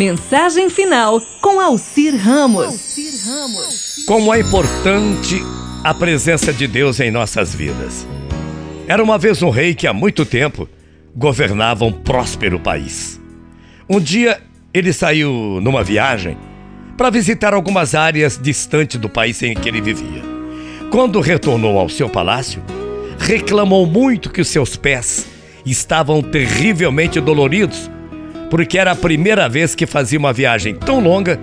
Mensagem final com Alcir Ramos. Como é importante a presença de Deus em nossas vidas. Era uma vez um rei que há muito tempo governava um próspero país. Um dia ele saiu numa viagem para visitar algumas áreas distantes do país em que ele vivia. Quando retornou ao seu palácio, reclamou muito que os seus pés estavam terrivelmente doloridos porque era a primeira vez que fazia uma viagem tão longa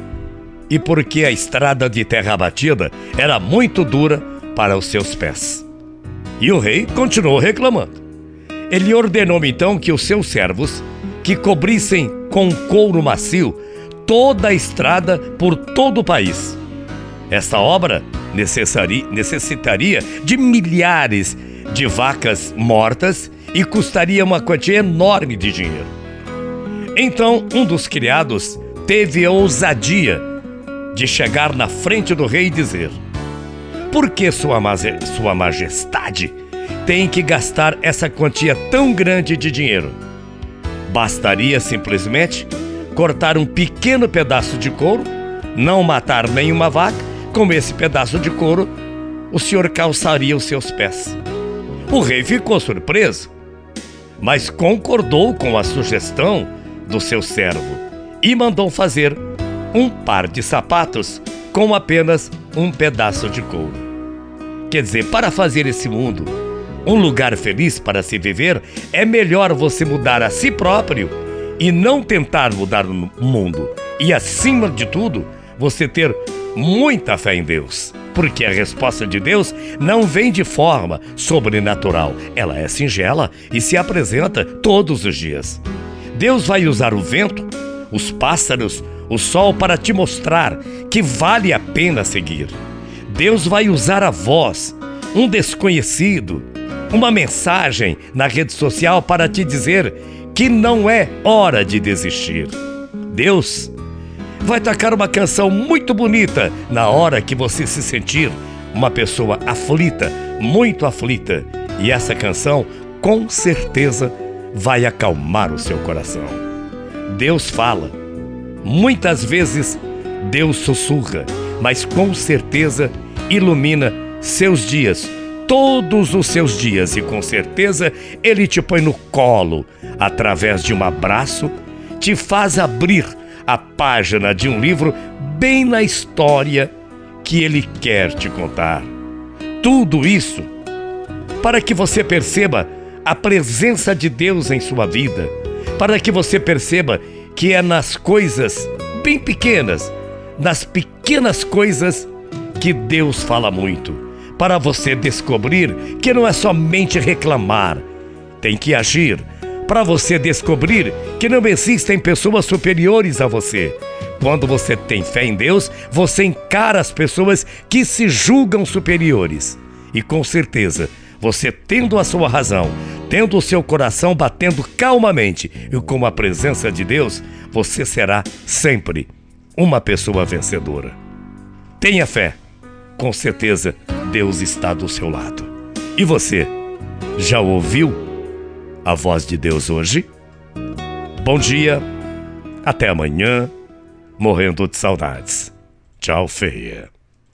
e porque a estrada de terra batida era muito dura para os seus pés. E o rei continuou reclamando. Ele ordenou então que os seus servos que cobrissem com couro macio toda a estrada por todo o país. Esta obra necessitaria de milhares de vacas mortas e custaria uma quantia enorme de dinheiro. Então, um dos criados teve a ousadia de chegar na frente do rei e dizer: Por que Sua, sua Majestade tem que gastar essa quantia tão grande de dinheiro? Bastaria simplesmente cortar um pequeno pedaço de couro, não matar nenhuma vaca, com esse pedaço de couro, o senhor calçaria os seus pés. O rei ficou surpreso, mas concordou com a sugestão do seu servo e mandou fazer um par de sapatos com apenas um pedaço de couro. Quer dizer, para fazer esse mundo um lugar feliz para se viver, é melhor você mudar a si próprio e não tentar mudar o mundo. E acima de tudo, você ter muita fé em Deus. Porque a resposta de Deus não vem de forma sobrenatural, ela é singela e se apresenta todos os dias. Deus vai usar o vento, os pássaros, o sol para te mostrar que vale a pena seguir. Deus vai usar a voz, um desconhecido, uma mensagem na rede social para te dizer que não é hora de desistir. Deus vai tocar uma canção muito bonita na hora que você se sentir uma pessoa aflita, muito aflita. E essa canção, com certeza, vai acalmar o seu coração. Deus fala. Muitas vezes Deus sussurra, mas com certeza ilumina seus dias, todos os seus dias, e com certeza Ele te põe no colo através de um abraço, te faz abrir a página de um livro bem na história que Ele quer te contar. Tudo isso para que você perceba a presença de Deus em sua vida, para que você perceba que é nas coisas bem pequenas, nas pequenas coisas, que Deus fala muito, para você descobrir que não é somente reclamar, tem que agir, para você descobrir que não existem pessoas superiores a você. Quando você tem fé em Deus, você encara as pessoas que se julgam superiores. E com certeza, você tendo a sua razão, tendo o seu coração batendo calmamente e com a presença de Deus, você será sempre uma pessoa vencedora. Tenha fé, com certeza Deus está do seu lado. E você, já ouviu a voz de Deus hoje? Bom dia, até amanhã, morrendo de saudades. Tchau, feia.